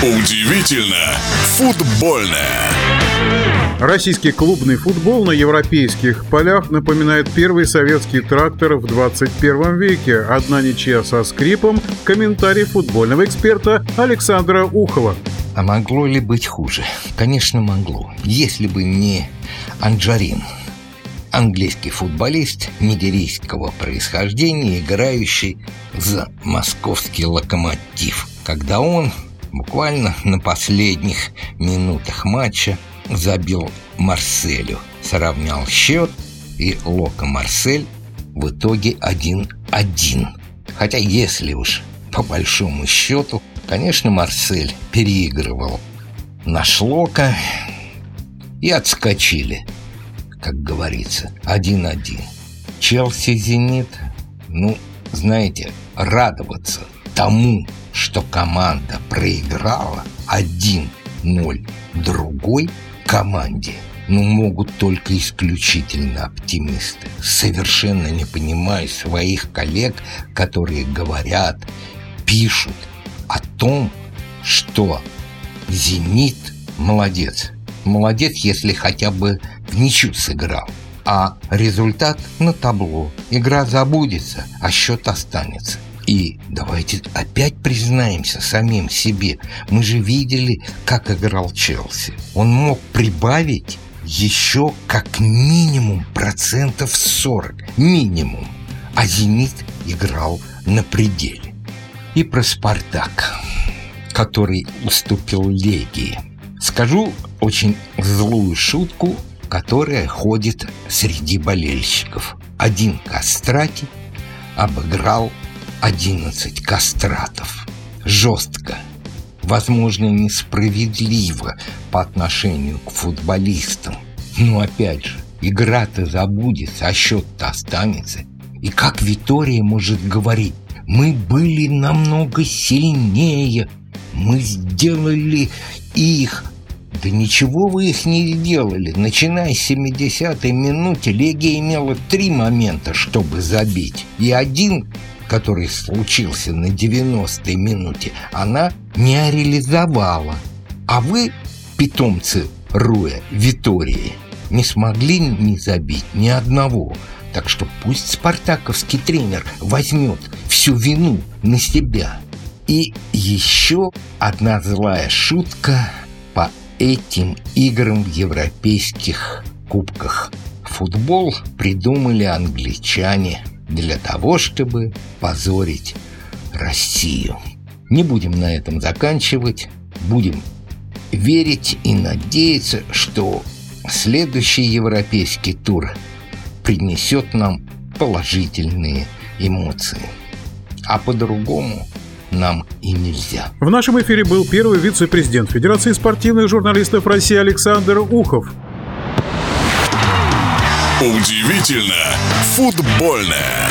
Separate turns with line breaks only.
Удивительно футбольное.
Российский клубный футбол на европейских полях напоминает первый советский трактор в 21 веке. Одна ничья со скрипом. Комментарий футбольного эксперта Александра Ухова.
А могло ли быть хуже? Конечно, могло. Если бы не Анджарин, английский футболист нигерийского происхождения, играющий за московский локомотив, когда он буквально на последних минутах матча забил Марселю, сравнял счет, и Лока Марсель в итоге 1-1. Хотя если уж по большому счету, конечно, Марсель переигрывал наш Лока и отскочили, как говорится, 1-1. Челси-Зенит, ну, знаете, радоваться тому, что команда проиграла 1-0 другой команде, ну, могут только исключительно оптимисты. Совершенно не понимаю своих коллег, которые говорят, пишут о том, что «Зенит» молодец. Молодец, если хотя бы в ничью сыграл. А результат на табло. Игра забудется, а счет останется. И давайте опять признаемся самим себе. Мы же видели, как играл Челси. Он мог прибавить еще как минимум процентов 40. Минимум. А «Зенит» играл на пределе. И про «Спартак», который уступил Легии. Скажу очень злую шутку, которая ходит среди болельщиков. Один Кастрати обыграл 11 кастратов. Жестко, возможно, несправедливо по отношению к футболистам. Но опять же, игра-то забудется, а счет-то останется. И как Витория может говорить, мы были намного сильнее, мы сделали их. Да ничего вы их не сделали. Начиная с 70-й минуты Легия имела три момента, чтобы забить. И один который случился на 90-й минуте, она не реализовала. А вы, питомцы Руя, Витории, не смогли не забить ни одного. Так что пусть спартаковский тренер возьмет всю вину на себя. И еще одна злая шутка по этим играм в европейских кубках. Футбол придумали англичане – для того, чтобы позорить Россию. Не будем на этом заканчивать, будем верить и надеяться, что следующий европейский тур принесет нам положительные эмоции. А по-другому нам и нельзя.
В нашем эфире был первый вице-президент Федерации спортивных журналистов России Александр Ухов.
Удивительно футбольное.